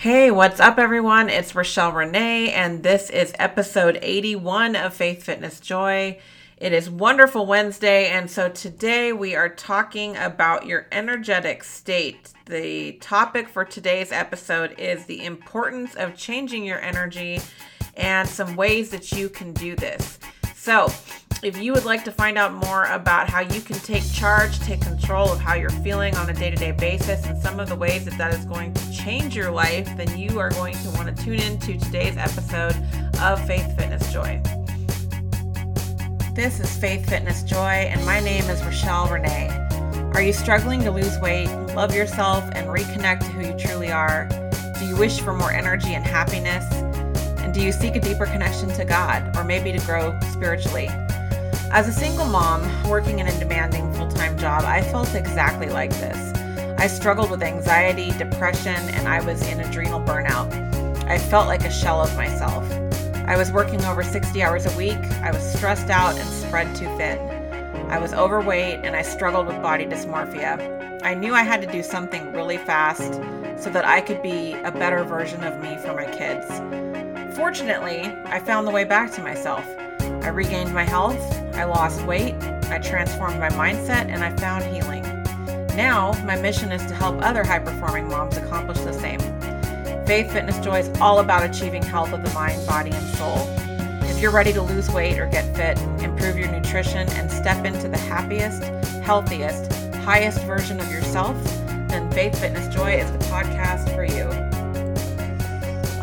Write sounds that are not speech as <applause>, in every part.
Hey, what's up, everyone? It's Rochelle Renee, and this is episode 81 of Faith, Fitness, Joy. It is Wonderful Wednesday, and so today we are talking about your energetic state. The topic for today's episode is the importance of changing your energy and some ways that you can do this. So, if you would like to find out more about how you can take charge, take control of how you're feeling on a day to day basis, and some of the ways that that is going to change your life, then you are going to want to tune in to today's episode of Faith, Fitness, Joy. This is Faith, Fitness, Joy, and my name is Rochelle Renee. Are you struggling to lose weight, love yourself, and reconnect to who you truly are? Do you wish for more energy and happiness? And do you seek a deeper connection to God, or maybe to grow spiritually? As a single mom working in a demanding full time job, I felt exactly like this. I struggled with anxiety, depression, and I was in adrenal burnout. I felt like a shell of myself. I was working over 60 hours a week, I was stressed out and spread too thin. I was overweight and I struggled with body dysmorphia. I knew I had to do something really fast so that I could be a better version of me for my kids. Fortunately, I found the way back to myself. I regained my health, I lost weight, I transformed my mindset, and I found healing. Now, my mission is to help other high performing moms accomplish the same. Faith Fitness Joy is all about achieving health of the mind, body, and soul. If you're ready to lose weight or get fit, improve your nutrition, and step into the happiest, healthiest, highest version of yourself, then Faith Fitness Joy is the podcast for you.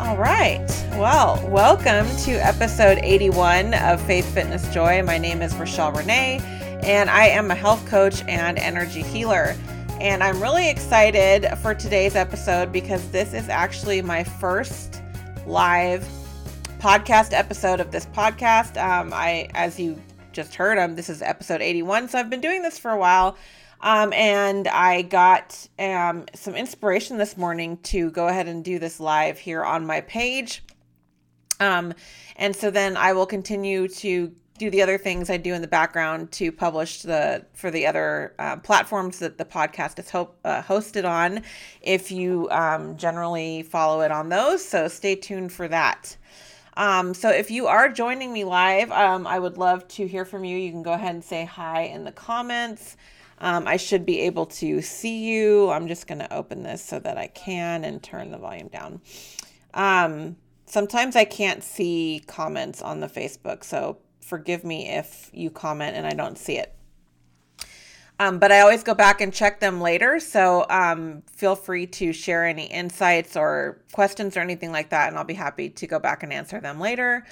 All right. Well, welcome to episode 81 of Faith Fitness Joy. My name is Rochelle Renee, and I am a health coach and energy healer. And I'm really excited for today's episode because this is actually my first live podcast episode of this podcast. Um, I, as you just heard, um, this is episode 81. So I've been doing this for a while. Um, and I got um, some inspiration this morning to go ahead and do this live here on my page. Um, and so then I will continue to do the other things I do in the background to publish the for the other uh, platforms that the podcast is ho- uh, hosted on. If you um, generally follow it on those, so stay tuned for that. Um, so if you are joining me live, um, I would love to hear from you. You can go ahead and say hi in the comments. Um, I should be able to see you. I'm just going to open this so that I can and turn the volume down. Um, sometimes I can't see comments on the Facebook, so forgive me if you comment and I don't see it. Um, but I always go back and check them later. So um, feel free to share any insights or questions or anything like that, and I'll be happy to go back and answer them later.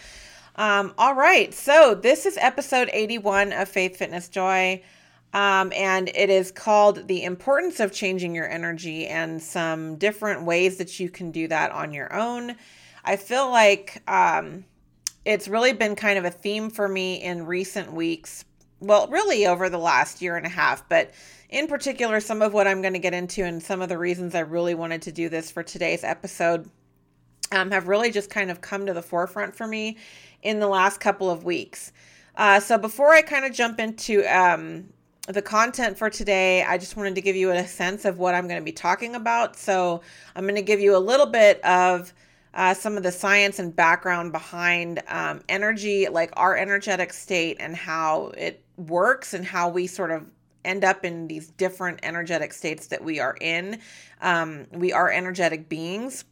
Um, all right. So this is episode 81 of Faith, Fitness, Joy. Um, and it is called The Importance of Changing Your Energy and some different ways that you can do that on your own. I feel like um, it's really been kind of a theme for me in recent weeks. Well, really over the last year and a half, but in particular, some of what I'm going to get into and some of the reasons I really wanted to do this for today's episode um, have really just kind of come to the forefront for me in the last couple of weeks. Uh, so before I kind of jump into um, the content for today, I just wanted to give you a sense of what I'm going to be talking about. So, I'm going to give you a little bit of uh, some of the science and background behind um, energy, like our energetic state, and how it works, and how we sort of end up in these different energetic states that we are in. Um, we are energetic beings.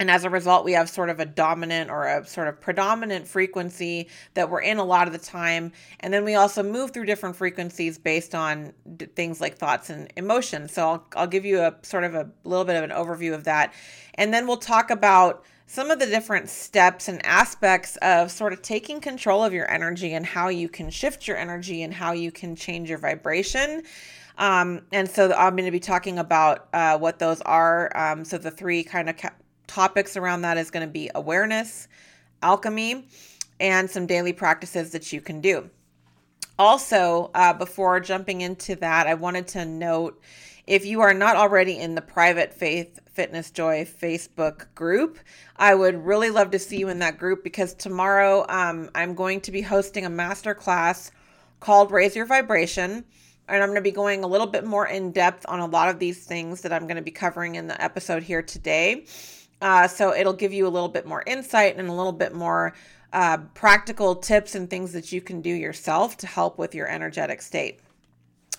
And as a result, we have sort of a dominant or a sort of predominant frequency that we're in a lot of the time. And then we also move through different frequencies based on d- things like thoughts and emotions. So I'll, I'll give you a sort of a little bit of an overview of that. And then we'll talk about some of the different steps and aspects of sort of taking control of your energy and how you can shift your energy and how you can change your vibration. Um, and so I'm going to be talking about uh, what those are. Um, so the three kind of ca- topics around that is going to be awareness, alchemy, and some daily practices that you can do. Also, uh, before jumping into that, I wanted to note if you are not already in the private Faith Fitness Joy Facebook group, I would really love to see you in that group because tomorrow um, I'm going to be hosting a master class called Raise Your Vibration. and I'm going to be going a little bit more in depth on a lot of these things that I'm going to be covering in the episode here today. Uh, so it'll give you a little bit more insight and a little bit more uh, practical tips and things that you can do yourself to help with your energetic state.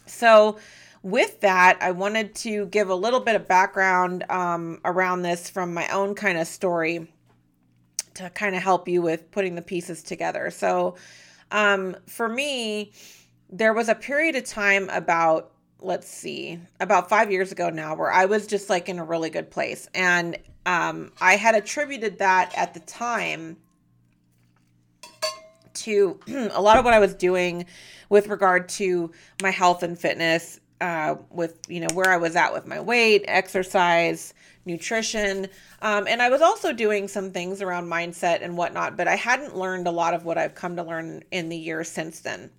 So, with that, I wanted to give a little bit of background um, around this from my own kind of story to kind of help you with putting the pieces together. So, um, for me, there was a period of time about let's see about five years ago now where i was just like in a really good place and um, i had attributed that at the time to <clears throat> a lot of what i was doing with regard to my health and fitness uh, with you know where i was at with my weight exercise nutrition. Um, and i was also doing some things around mindset and whatnot but i hadn't learned a lot of what i've come to learn in the years since then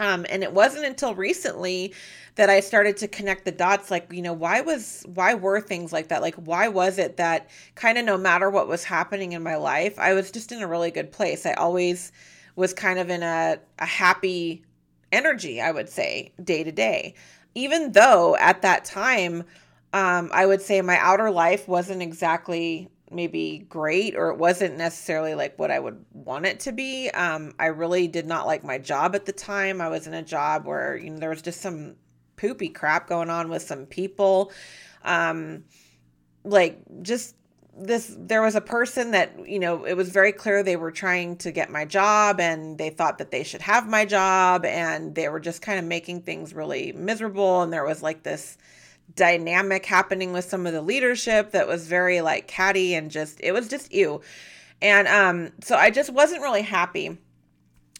um, and it wasn't until recently that I started to connect the dots like, you know, why was, why were things like that? Like, why was it that kind of no matter what was happening in my life, I was just in a really good place? I always was kind of in a, a happy energy, I would say, day to day. Even though at that time, um, I would say my outer life wasn't exactly maybe great or it wasn't necessarily like what I would want it to be. Um, I really did not like my job at the time. I was in a job where you know there was just some poopy crap going on with some people. Um, like just this there was a person that you know it was very clear they were trying to get my job and they thought that they should have my job and they were just kind of making things really miserable and there was like this dynamic happening with some of the leadership that was very like catty and just it was just you and um so i just wasn't really happy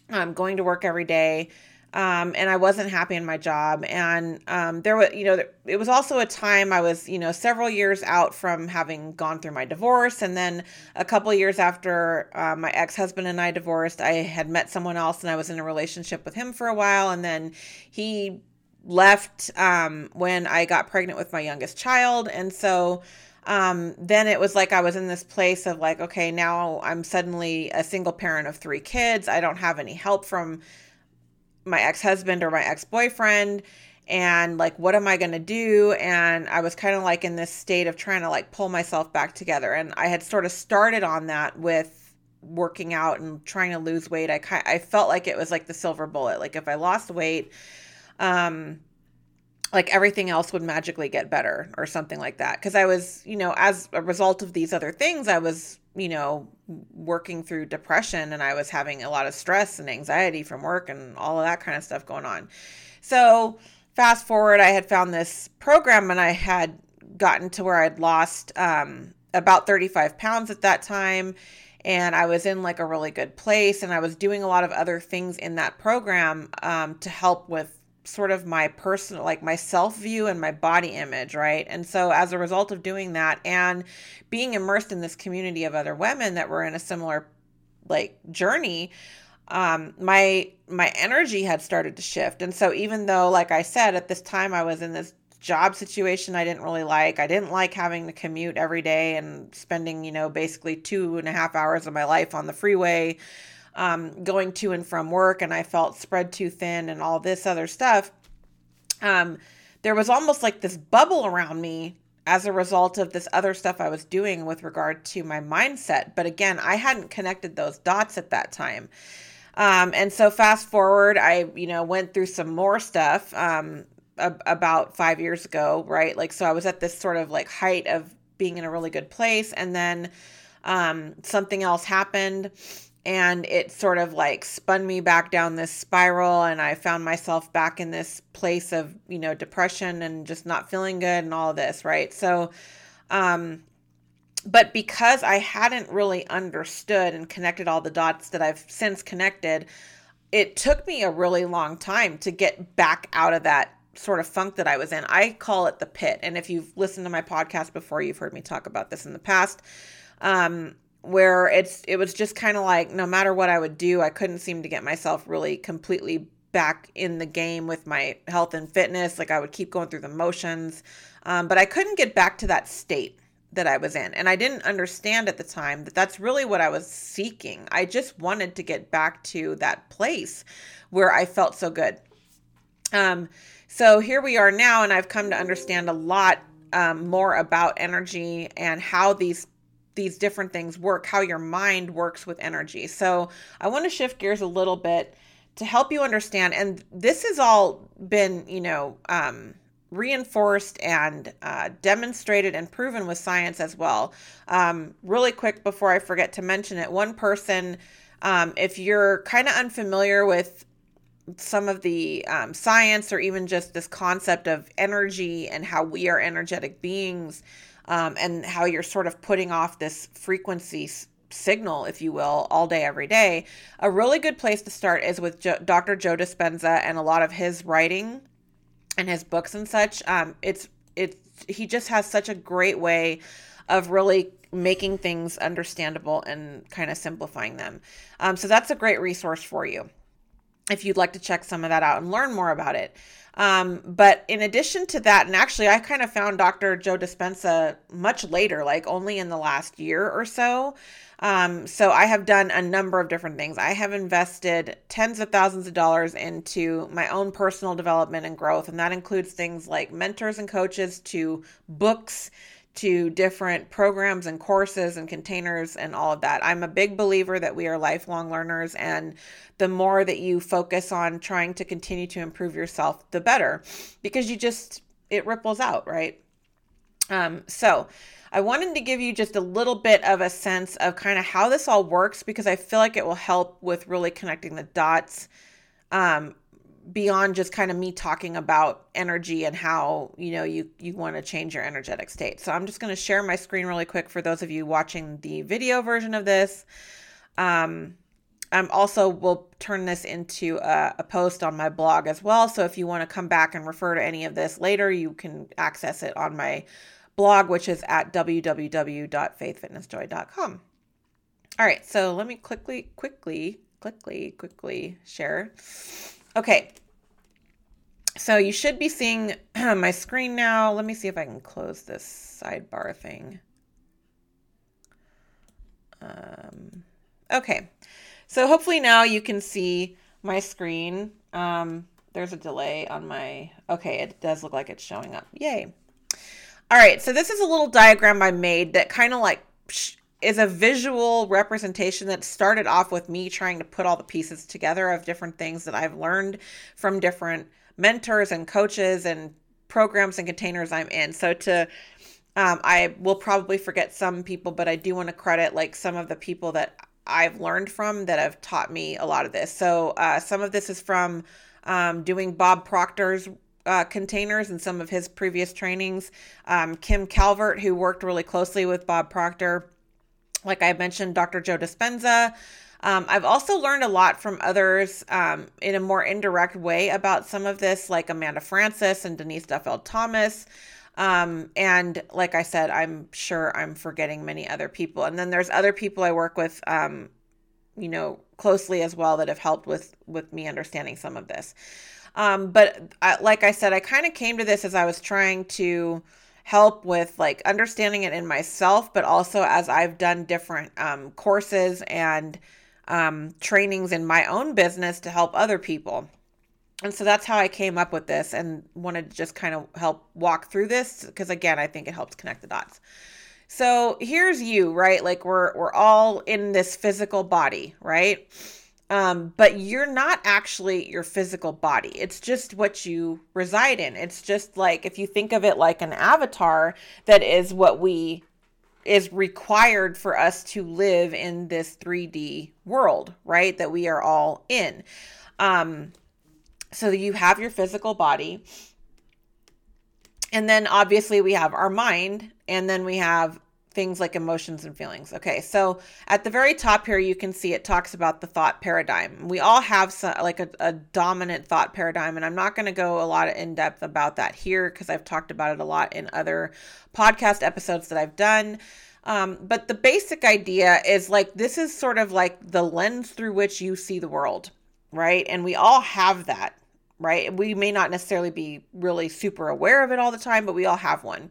um going to work every day um and i wasn't happy in my job. And um there was you know it was also a time i was you know several years out from having gone through my divorce. And then a couple years after uh, my ex-husband and i divorced i had met someone else and i was in a relationship with him for a while. And then he left um, when I got pregnant with my youngest child. And so um, then it was like I was in this place of like, okay, now I'm suddenly a single parent of three kids. I don't have any help from my ex husband or my ex boyfriend. And like, what am I going to do? And I was kind of like in this state of trying to like pull myself back together. And I had sort of started on that with working out and trying to lose weight. I, I felt like it was like the silver bullet. Like, if I lost weight, um like everything else would magically get better or something like that. Because i was you know as a result of these other things i was you know working through depression and i was having a lot of stress and anxiety from work and all of that kind of stuff going on. So fast forward i had found this program and i had gotten to where i'd lost um, about 35 pounds at that time. And I was in like a really good place and I was doing a lot of other things in that program um, to help with sort of my personal like my self view and my body image right? And so as a result of doing that and being immersed in this community of other women that were in a similar like journey um my my energy had started to shift. And so even though like i said at this time i was in this job situation i didn't really like i didn't like having to commute every day and spending you know basically two and a half hours of my life on the freeway um, going to and from work and I felt spread too thin and all this other stuff, um, there was almost like this bubble around me as a result of this other stuff I was doing with regard to my mindset. But again, I hadn't connected those dots at that time. Um, and so fast forward, I, you know, went through some more stuff um, about five years ago, right? Like, so I was at this sort of like height of being in a really good place. And then um, something else happened and it sort of like spun me back down this spiral and i found myself back in this place of you know depression and just not feeling good and all this right so um but because i hadn't really understood and connected all the dots that i've since connected it took me a really long time to get back out of that sort of funk that I was in. I call it the pit. And if you've listened to my podcast before, you've heard me talk about this in the past. Um, where it's it was just kind of like no matter what I would do, I couldn't seem to get myself really completely back in the game with my health and fitness. Like I would keep going through the motions, um, but I couldn't get back to that state that I was in. And I didn't understand at the time that that's really what I was seeking. I just wanted to get back to that place where I felt so good. Um, so here we are now, and I've come to understand a lot um, more about energy and how these these different things work, how your mind works with energy. So I want to shift gears a little bit to help you understand. And this has all been, you know, um, reinforced and uh, demonstrated and proven with science as well. Um, really quick before I forget to mention it, one person, um, if you're kind of unfamiliar with some of the um, science or even just this concept of energy and how we are energetic beings um, and how you're sort of putting off this frequency signal, if you will, all day, every day, a really good place to start is with jo- Dr. Joe Dispenza and a lot of his writing and his books and such. Um, it's it's he just has such a great way of really making things understandable and kind of simplifying them. Um, so that's a great resource for you if you'd like to check some of that out and learn more about it. Um, but in addition to that, and actually, I kind of found Dr. Joe Dispenza much later, like only in the last year or so. Um, so I have done a number of different things. I have invested tens of thousands of dollars into my own personal development and growth, and that includes things like mentors and coaches to books to different programs and courses and containers and all of that. I'm a big believer that we are lifelong learners, and the more that you focus on trying to continue to improve yourself, the better, because you just, it ripples out, right? Um, so, I wanted to give you just a little bit of a sense of kind of how this all works because I feel like it will help with really connecting the dots um, beyond just kind of me talking about energy and how you know you you want to change your energetic state. So I'm just going to share my screen really quick for those of you watching the video version of this. Um, I'm also will turn this into a, a, post on my blog as well. So if you want to come back and refer to any of this later, you can access it on my blog, which is at www.faithfitnessjoy.com. All right, so let me quickly, quickly, quickly, quickly share. Okay. So you should be seeing <clears throat> my screen now. Let me see if I can close this sidebar thing. Um, okay. So hopefully now you can see my screen. Um, there's a delay on my, okay, it does look like it's showing up. Yay. All right. So this is a little diagram I made that kind of like is a visual representation that started off with me trying to put all the pieces together of different things that I've learned from different mentors and coaches and programs and containers I'm in. So to um, I will probably forget some people, but I do want to credit like some of the people that I've learned from that have taught me a lot of this. So uh, some of this is from um, doing Bob Proctor's uh, containers and some of his previous trainings. Um, Kim Calvert, who worked really closely with Bob Proctor, like I mentioned, Dr. Joe Dispenza. Um, I've also learned a lot from others um, in a more indirect way about some of this, like Amanda Frances and Denise Duffield Thomas. Um, and like I said, I'm sure I'm forgetting many other people. And then there's other people I work with, um, you know, closely as well that have helped with with me understanding some of this. Um, but I, like I said, I kind of came to this as I was trying to help with like understanding it in myself, but also as I've done different um, courses and um, trainings in my own business to help other people. And so that's how I came up with this and wanted to just kind of help walk through this because again, I think it helps connect the dots. So here's you, right? Like we're we're all in this physical body, right? Um, but you're not actually your physical body. It's just what you reside in. It's just like if you think of it like an avatar that is what we is required for us to live in this 3D world, right? That we are all in. Um, so you have your physical body. And then obviously we have our mind, and then we have things like emotions and feelings. Okay, so at the very top here, you can see it talks about the thought paradigm. We all have some, like a, a dominant thought paradigm, and I'm not going to go a lot in depth about that here because I've talked about it a lot in other podcast episodes that I've done. Um, but the basic idea is like this is sort of like the lens through which you see the world, right? And we all have that, right? We may not necessarily be really super aware of it all the time, but we all have one.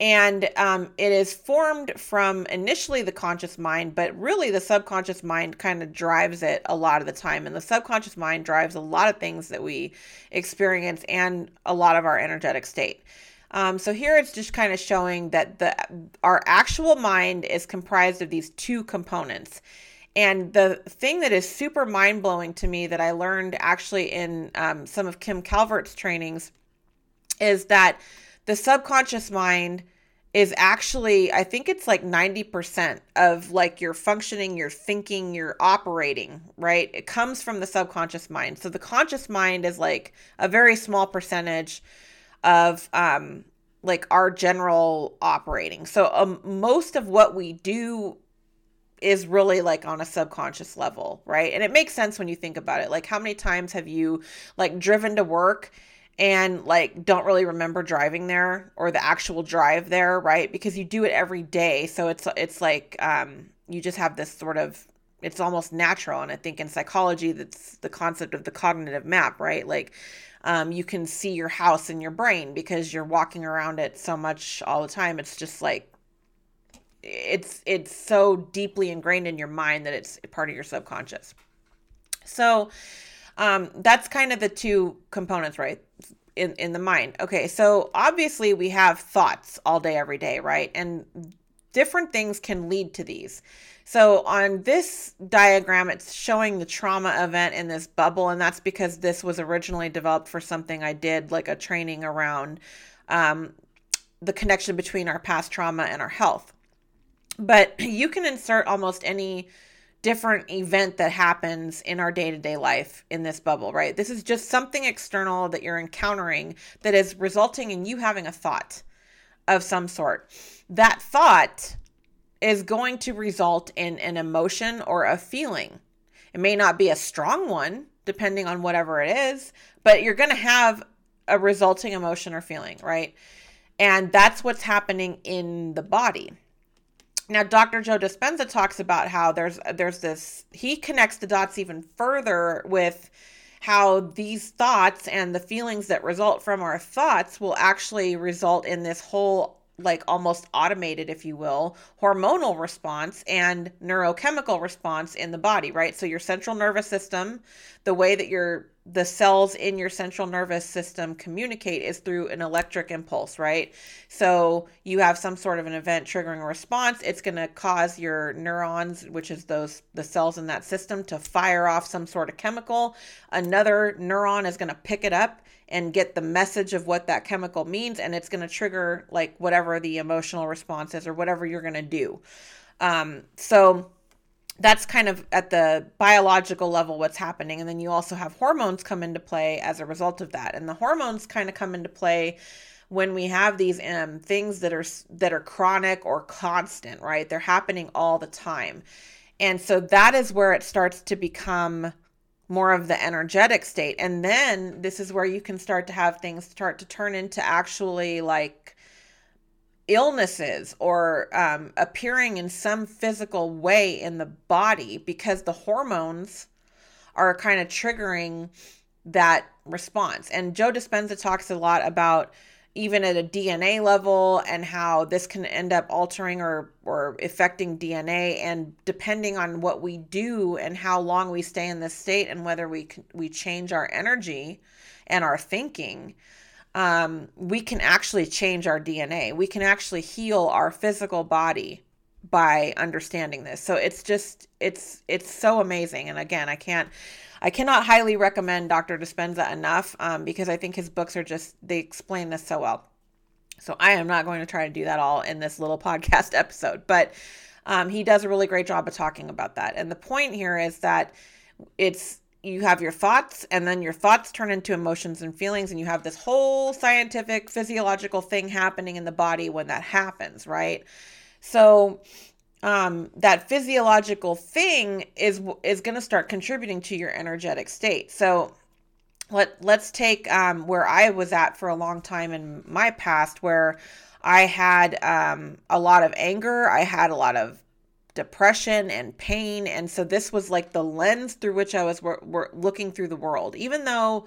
And um, it is formed from initially the conscious mind but really the subconscious mind kind of drives it a lot of the time. And the subconscious mind drives a lot of things that we experience and a lot of our energetic state. Um, so here it's just kind of showing that the our actual mind is comprised of these two components. And the thing that is super mind blowing to me that I learned actually in um, some of Kim Calvert's trainings is that the subconscious mind is actually i think it's like 90% of like your functioning your thinking your operating right? It comes from the subconscious mind. So the conscious mind is like a very small percentage of um like our general operating. So um, most of what we do is really like on a subconscious level right? And it makes sense when you think about it. Like how many times have you like driven to work and like don't really remember driving there or the actual drive there, right? Because you do it every day. So it's it's like um you just have this sort of it's almost natural and I think in psychology that's the concept of the cognitive map, right? Like um, you can see your house in your brain because you're walking around it so much all the time. It's just like it's it's so deeply ingrained in your mind that it's part of your subconscious. So um, that's kind of the two components, right? In, in the mind. Okay, so obviously we have thoughts all day, every day, right? And different things can lead to these. So on this diagram, it's showing the trauma event in this bubble, and that's because this was originally developed for something I did, like a training around um, the connection between our past trauma and our health. But <clears throat> you can insert almost any different event that happens in our day to day life in this bubble, right? This is just something external that you're encountering that is resulting in you having a thought of some sort. That thought is going to result in an emotion or a feeling. It may not be a strong one, depending on whatever it is, but you're going to have a resulting emotion or feeling, right? And that's what's happening in the body. Now, Dr. Joe Dispenza talks about how there's there's this he connects the dots even further with how these thoughts and the feelings that result from our thoughts will actually result in this whole like almost automated, if you will, hormonal response and neurochemical response in the body, right? So your central nervous system, the way that your the cells in your central nervous system communicate is through an electric impulse, right? So you have some sort of an event triggering a response. It's going to cause your neurons, which is those the cells in that system, to fire off some sort of chemical. Another neuron is going to pick it up and get the message of what that chemical means, and it's going to trigger like whatever the emotional response is or whatever you're going to do. Um, so that's kind of at the biological level what's happening. And then you also have hormones come into play as a result of that. And the hormones kind of come into play when we have these um, things that are that are chronic or constant right? They're happening all the time. And so that is where it starts to become more of the energetic state. And then this is where you can start to have things start to turn into actually like illnesses or um, appearing in some physical way in the body because the hormones are kind of triggering that response. And Joe Dispenza talks a lot about even at a DNA level and how this can end up altering or or affecting DNA and depending on what we do and how long we stay in this state and whether we we change our energy and our thinking um, we can actually change our DNA. We can actually heal our physical body by understanding this. So it's just it's it's so amazing. And again, I can't I cannot highly recommend Dr. Dispenza enough um, because I think his books are just they explain this so well. So I am not going to try to do that all in this little <laughs> podcast episode, but um, he does a really great job of talking about that. And the point here is that it's you have your thoughts and then your thoughts turn into emotions and feelings and you have this whole scientific physiological thing happening in the body when that happens right? So um, that physiological thing is is going to start contributing to your energetic state. So let let's take um, where i was at for a long time in my past where i had um, a lot of anger i had a lot of depression and pain. And so this was like the lens through which I was wor- wor- looking through the world. Even though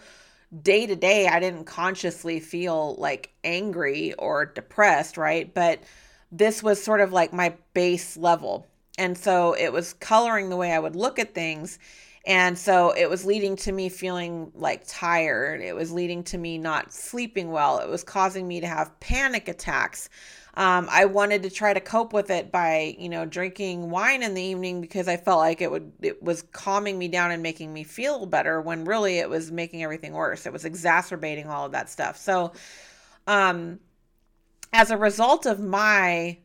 day to day, I didn't consciously feel like angry or depressed, right? But this was sort of like my base level. And so it was coloring the way I would look at things. And so it was leading to me feeling like tired. It was leading to me not sleeping well. It was causing me to have panic attacks. Um, I wanted to try to cope with it by, you know, drinking wine in the evening because I felt like it would it was calming me down and making me feel better when really it was making everything worse. It was exacerbating all of that stuff. So, um, as a result of my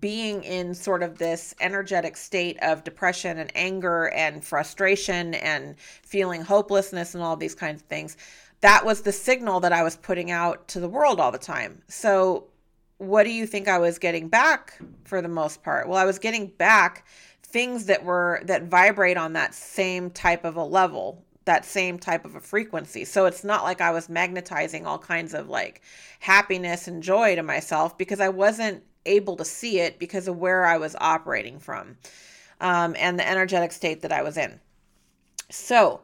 being in sort of this energetic state of depression and anger and frustration and feeling hopelessness and all these kinds of things, that was the signal that I was putting out to the world all the time. So what do you think I was getting back for the most part? Well, I was getting back things that were that vibrate on that same type of a level, that same type of a frequency. So it's not like I was magnetizing all kinds of like happiness and joy to myself because I wasn't able to see it because of where I was operating from um, and the energetic state that I was in. So,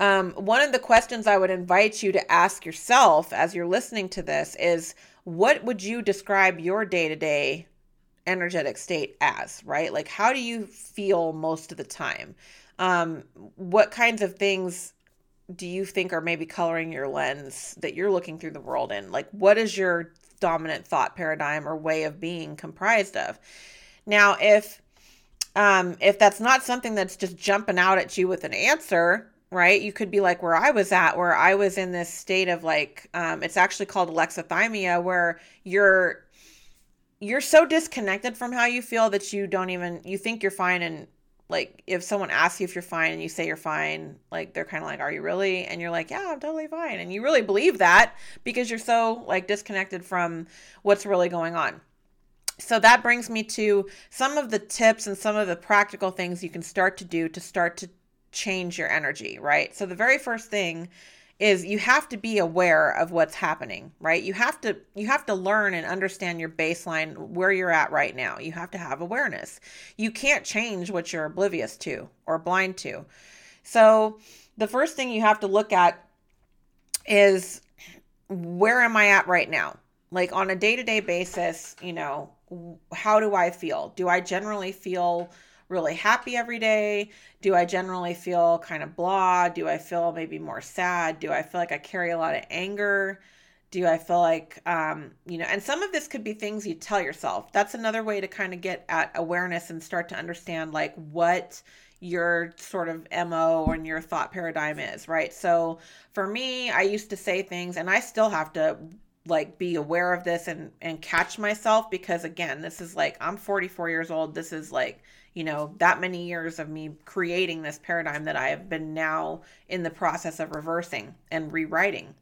um, one of the questions I would invite you to ask yourself as you're listening to this is what would you describe your day to day energetic state as, right? Like, how do you feel most of the time? Um, what kinds of things do you think are maybe coloring your lens that you're looking through the world in? Like, what is your dominant thought paradigm or way of being comprised of? Now, if um, if that's not something that's just jumping out at you with an answer, right? You could be like where I was at, where I was in this state of like, um, it's actually called alexithymia, where you're you're so disconnected from how you feel that you don't even you think you're fine and like if someone asks you if you're fine and you say you're fine like they're kind of like are you really? And you're like yeah i'm totally fine. And you really believe that because you're so like disconnected from what's really going on. So that brings me to some of the tips and some of the practical things you can start to do to start to change your energy, right? So the very first thing is you have to be aware of what's happening, right? You have to you have to learn and understand your baseline where you're at right now. You have to have awareness. You can't change what you're oblivious to or blind to. So the first thing you have to look at is where am I at right now? Like on a day-to-day basis, you know, how do I feel? Do I generally feel really happy every day? Do I generally feel kind of blah? Do I feel maybe more sad? Do I feel like I carry a lot of anger? Do I feel like, um, you know, and some of this could be things you tell yourself. That's another way to kind of get at awareness and start to understand like what your sort of MO and your thought paradigm is, right? So for me, I used to say things and I still have to like be aware of this and and catch myself because again, this is like I'm 44 years old. This is like you know, that many years of me creating this paradigm that I have been now in the process of reversing and rewriting.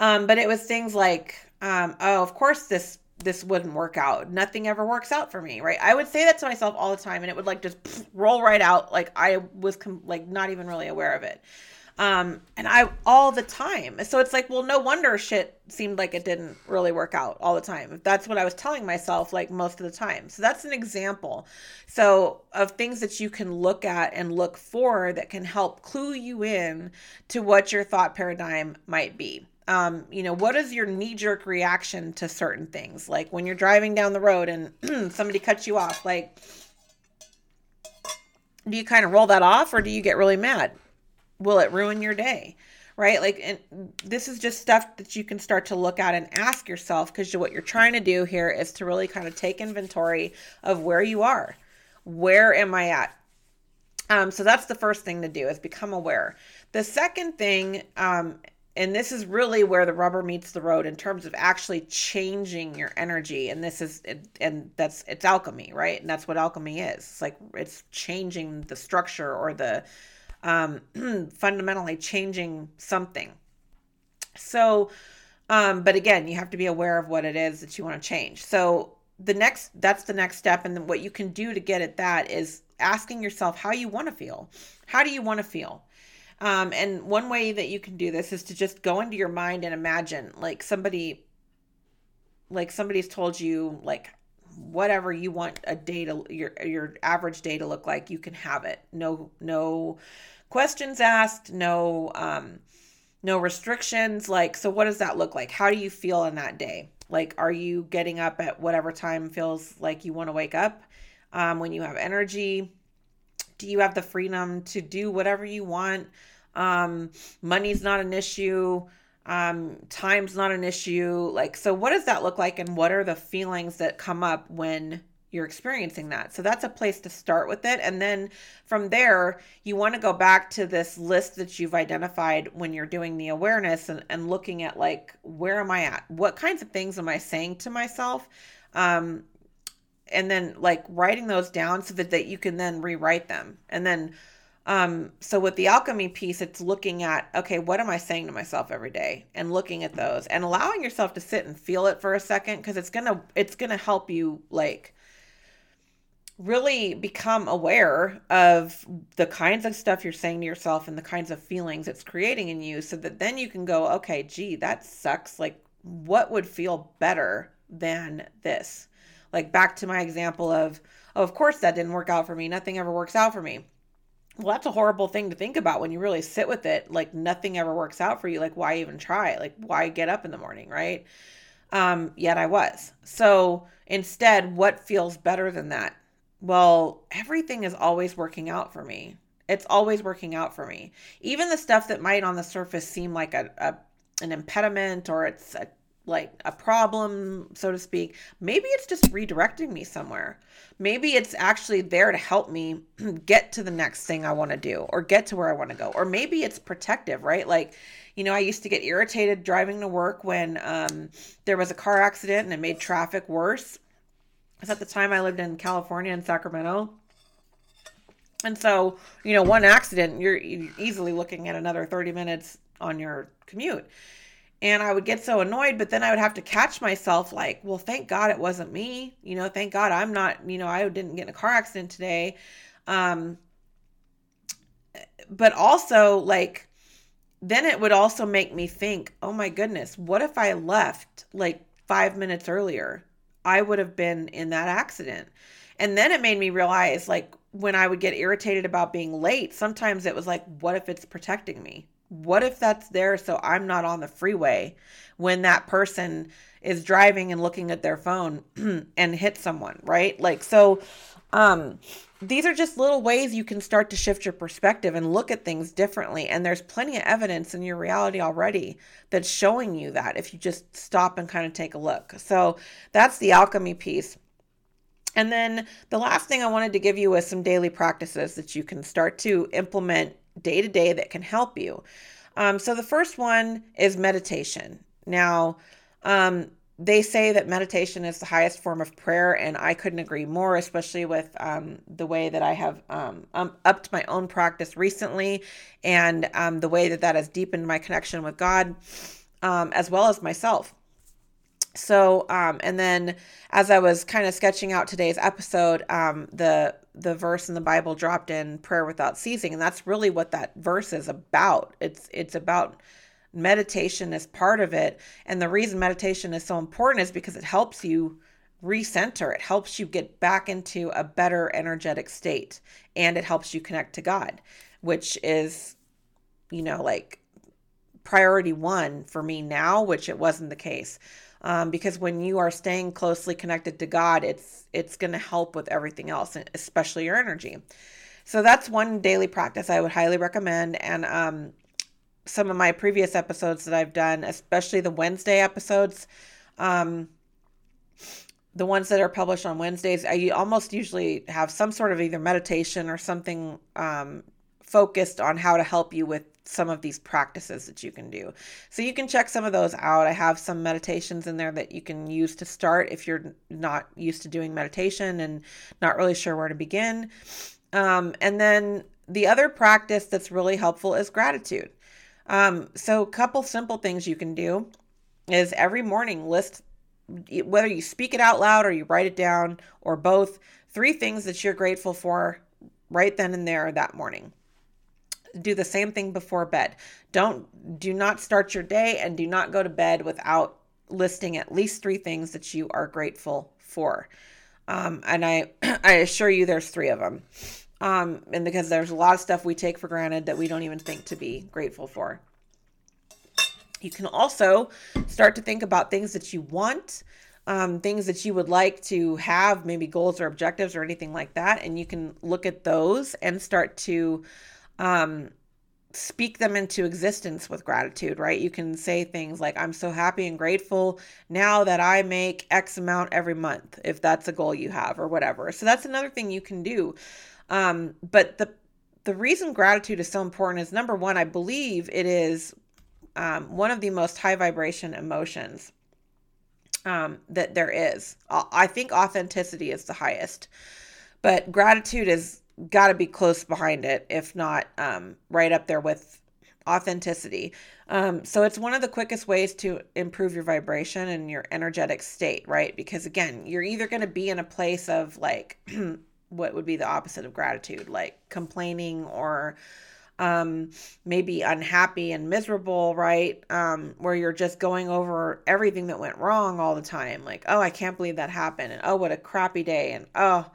Um, but it was things like, um, oh, of course this this wouldn't work out. Nothing ever works out for me, right? I would say that to myself all the time, and it would like just roll right out, like I was com- like not even really aware of it um and i all the time. So it's like well no wonder shit seemed like it didn't really work out all the time. That's what i was telling myself like most of the time. So that's an example. So of things that you can look at and look for that can help clue you in to what your thought paradigm might be. Um, you know, what is your knee jerk reaction to certain things? Like when you're driving down the road and <clears throat> somebody cuts you off, like, do you kind of roll that off or do you get really mad? Will it ruin your day? Right? Like, and this is just stuff that you can start to look at and ask yourself because what you're trying to do here is to really kind of take inventory of where you are. Where am I at? Um, so that's the first thing to do is become aware. The second thing, um, and this is really where the rubber meets the road in terms of actually changing your energy and this is and that's it's alchemy right and that's what alchemy is it's like it's changing the structure or the um, <clears throat> fundamentally changing something. So, um, but again, you have to be aware of what it is that you want to change. So the next, that's the next step. And what you can do to get at that is asking yourself how you want to feel. How do you want to feel? Um, and one way that you can do this is to just go into your mind and imagine like somebody, like somebody's told you like whatever you want a day to your your average day to look like you can have it no no questions asked no um no restrictions. Like, so what does that look like? How do you feel in that day? Like, are you getting up at whatever time feels like you want to wake up? Um, when you have energy, do you have the freedom to do whatever you want? Um, money's not an issue. Um, time's not an issue. Like, so what does that look like? And what are the feelings that come up when you're experiencing that. So that's a place to start with it. And then from there, you want to go back to this list that you've identified when you're doing the awareness and, and looking at like, where am I at? What kinds of things am I saying to myself? Um, and then like writing those down so that, that you can then rewrite them. And then, um, so with the alchemy piece, it's looking at, okay, what am I saying to myself every day and looking at those and allowing yourself to sit and feel it for a second. Cause it's to, it's to help you like, really become aware of the kinds of stuff you're saying to yourself and the kinds of feelings it's creating in you so that then you can go, okay, gee, that sucks. Like, what would feel better than this? Like, back to my example of, oh, of course that didn't work out for me. Nothing ever works out for me. Well, that's a horrible thing to think about when you really sit with it. Like, nothing ever works out for you. Like, why even try? Like, why get up in the morning, right? Um, yet I was. So instead, what feels better than that? well, everything is always working out for me. It's always working out for me. Even the stuff that might on the surface seem like a, a an impediment or it's a, like a problem, so to speak, maybe it's just redirecting me somewhere. Maybe it's actually there to help me <clears throat> get to the next thing I want to do or get to where I want to go. Or maybe it's protective, right? Like, you know, I used to get irritated driving to work when um, there was a car accident and it made traffic worse Because at the time I lived in California in Sacramento. And so, you know, one accident, you're easily looking at another 30 minutes on your commute. And I would get so annoyed, but then I would have to catch myself like, well, thank God it wasn't me. You know, thank God I'm not, you know, I didn't get in a car accident today. Um, but also, like, then it would also make me think, oh my goodness, what if I left like five minutes earlier? I would have been in that accident. And then it made me realize like when I would get irritated about being late, sometimes it was like, what if it's protecting me? What if that's there so I'm not on the freeway when that person is driving and looking at their phone <clears throat> and hit someone, right? Like, so um, these are just little ways you can start to shift your perspective and look at things differently. And there's plenty of evidence in your reality already that's showing you that if you just stop and kind of take a look. So that's the alchemy piece. And then the last thing I wanted to give you is some daily practices that you can start to implement day to day that can help you. Um, so the first one is meditation. Now, um, they say that meditation is the highest form of prayer, and I couldn't agree more, especially with um, the way that I have um, um, upped my own practice recently and um, the way that that has deepened my connection with God um, as well as myself. So, um, and then as I was kind of sketching out today's episode, the the verse in the Bible dropped in prayer without ceasing, and that's really what that verse is about. It's it's about meditation is part of it. And the reason meditation is so important is because it helps you recenter, it helps you get back into a better energetic state, and it helps you connect to God, which is, you know, like priority one for me now, which it wasn't the case. Um, because when you are staying closely connected to God, it's it's going to help with everything else, especially your energy. So that's one daily practice I would highly recommend. And um, some of my previous episodes that I've done, especially the Wednesday episodes, um, the ones that are published on Wednesdays, I almost usually have some sort of either meditation or something um, focused on how to help you with some of these practices that you can do. So you can check some of those out. I have some meditations in there that you can use to start if you're not used to doing meditation and not really sure where to begin. Um, and then the other practice that's really helpful is gratitude. Um, so, a couple simple things you can do is every morning list whether you speak it out loud or you write it down or both, three things that you're grateful for right then and there that morning. Do the same thing before bed. Don't do not start your day and do not go to bed without listing at least three things that you are grateful for. Um, and I <clears throat> I assure you there's three of them. Um, and because there's a lot of stuff we take for granted that we don't even think to be grateful for. You can also start to think about things that you want, um, things that you would like to have, maybe goals or objectives or anything like that. And you can look at those and start to um, speak them into existence with gratitude, right? You can say things like, I'm so happy and grateful now that I make X amount every month, if that's a goal you have or whatever. So that's another thing you can do. Um, but the the reason gratitude is so important is number one, I believe it is um, one of the most high vibration emotions um, that there is. I think authenticity is the highest, but gratitude is got to be close behind it, if not um, right up there with authenticity. Um, so it's one of the quickest ways to improve your vibration and your energetic state, right? Because again, you're either going to be in a place of like <clears throat> what would be the opposite of gratitude, like complaining or um, maybe unhappy and miserable, right? Um, where you're just going over everything that went wrong all the time. Like, oh, I can't believe that happened. And oh, what a crappy day. And oh,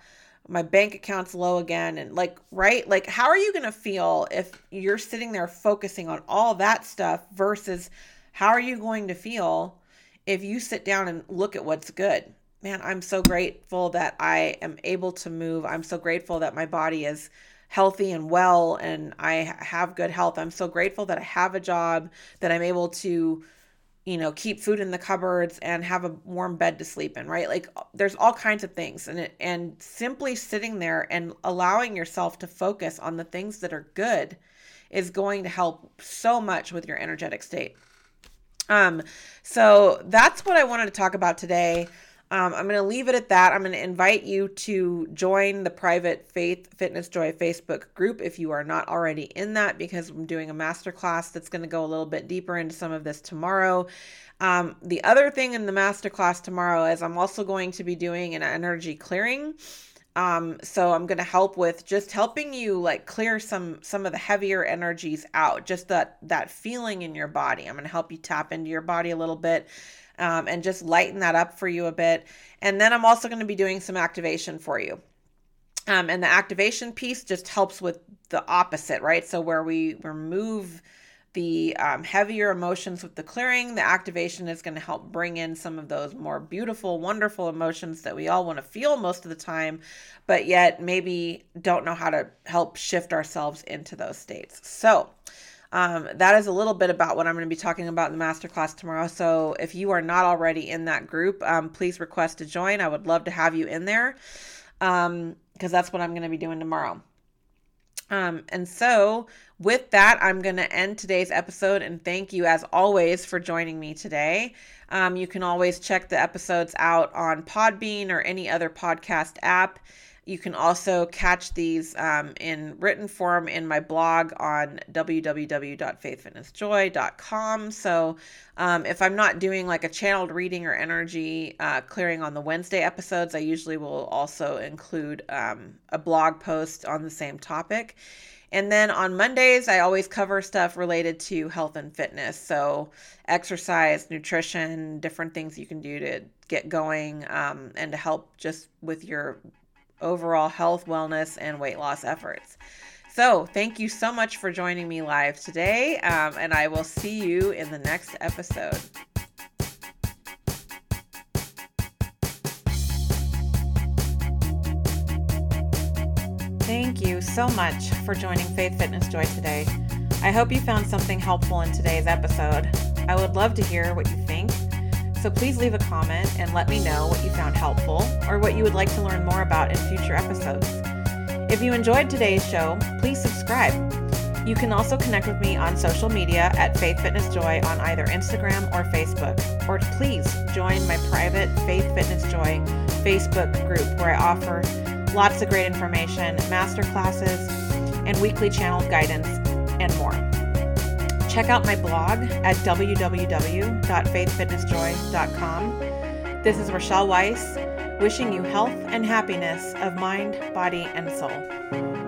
my bank account's low again. And like, right? Like, how are you going to feel if you're sitting there focusing on all that stuff versus how are you going to feel if you sit down and look at what's good? Man, I'm so grateful that I am able to move. I'm so grateful that my body is healthy and well and I have good health. I'm so grateful that I have a job that I'm able to you know keep food in the cupboards and have a warm bed to sleep in right? Like there's all kinds of things and it, and simply sitting there and allowing yourself to focus on the things that are good is going to help so much with your energetic state. Um so that's what i wanted to talk about today um, I'm going to leave it at that. I'm going to invite you to join the private Faith Fitness Joy Facebook group if you are not already in that, because I'm doing a masterclass that's going to go a little bit deeper into some of this tomorrow. Um, the other thing in the masterclass tomorrow is I'm also going to be doing an energy clearing. Um, so I'm going to help with just helping you like clear some some of the heavier energies out, just that that feeling in your body. I'm going to help you tap into your body a little bit um, and just lighten that up for you a bit. And then I'm also going to be doing some activation for you. Um, and the activation piece just helps with the opposite, right? So where we remove the um, heavier emotions with the clearing, the activation is going to help bring in some of those more beautiful, wonderful emotions that we all want to feel most of the time, but yet maybe don't know how to help shift ourselves into those states. So, um, that is a little bit about what I'm going to be talking about in the masterclass tomorrow. So if you are not already in that group, um, please request to join. I would love to have you in there because um, that's what I'm going to be doing tomorrow. Um, and so, with that, I'm going to end today's episode and thank you, as always, for joining me today. Um, you can always check the episodes out on Podbean or any other podcast app. You can also catch these um, in written form in my blog on www.faithfitnessjoy.com. So, um, if I'm not doing like a channeled reading or energy uh, clearing on the Wednesday episodes, I usually will also include um, a blog post on the same topic. And then on Mondays, I always cover stuff related to health and fitness. So, exercise, nutrition, different things you can do to get going um, and to help just with your overall health, wellness, and weight loss efforts. So, thank you so much for joining me live today, um, and I will see you in the next episode. Thank you so much for joining Faith Fitness Joy today. I hope you found something helpful in today's episode. I would love to hear what you think so please leave a comment and let me know what you found helpful or what you would like to learn more about in future episodes. If you enjoyed today's show, please subscribe. You can also connect with me on social media at Faith Fitness Joy on either Instagram or Facebook. Or please join my private Faith Fitness Joy Facebook group where I offer lots of great information, master classes, and weekly channel guidance, and more. Check out my blog at www.faithfitnessjoy.com. This is Rochelle Weiss, wishing you health and happiness of mind, body, and soul.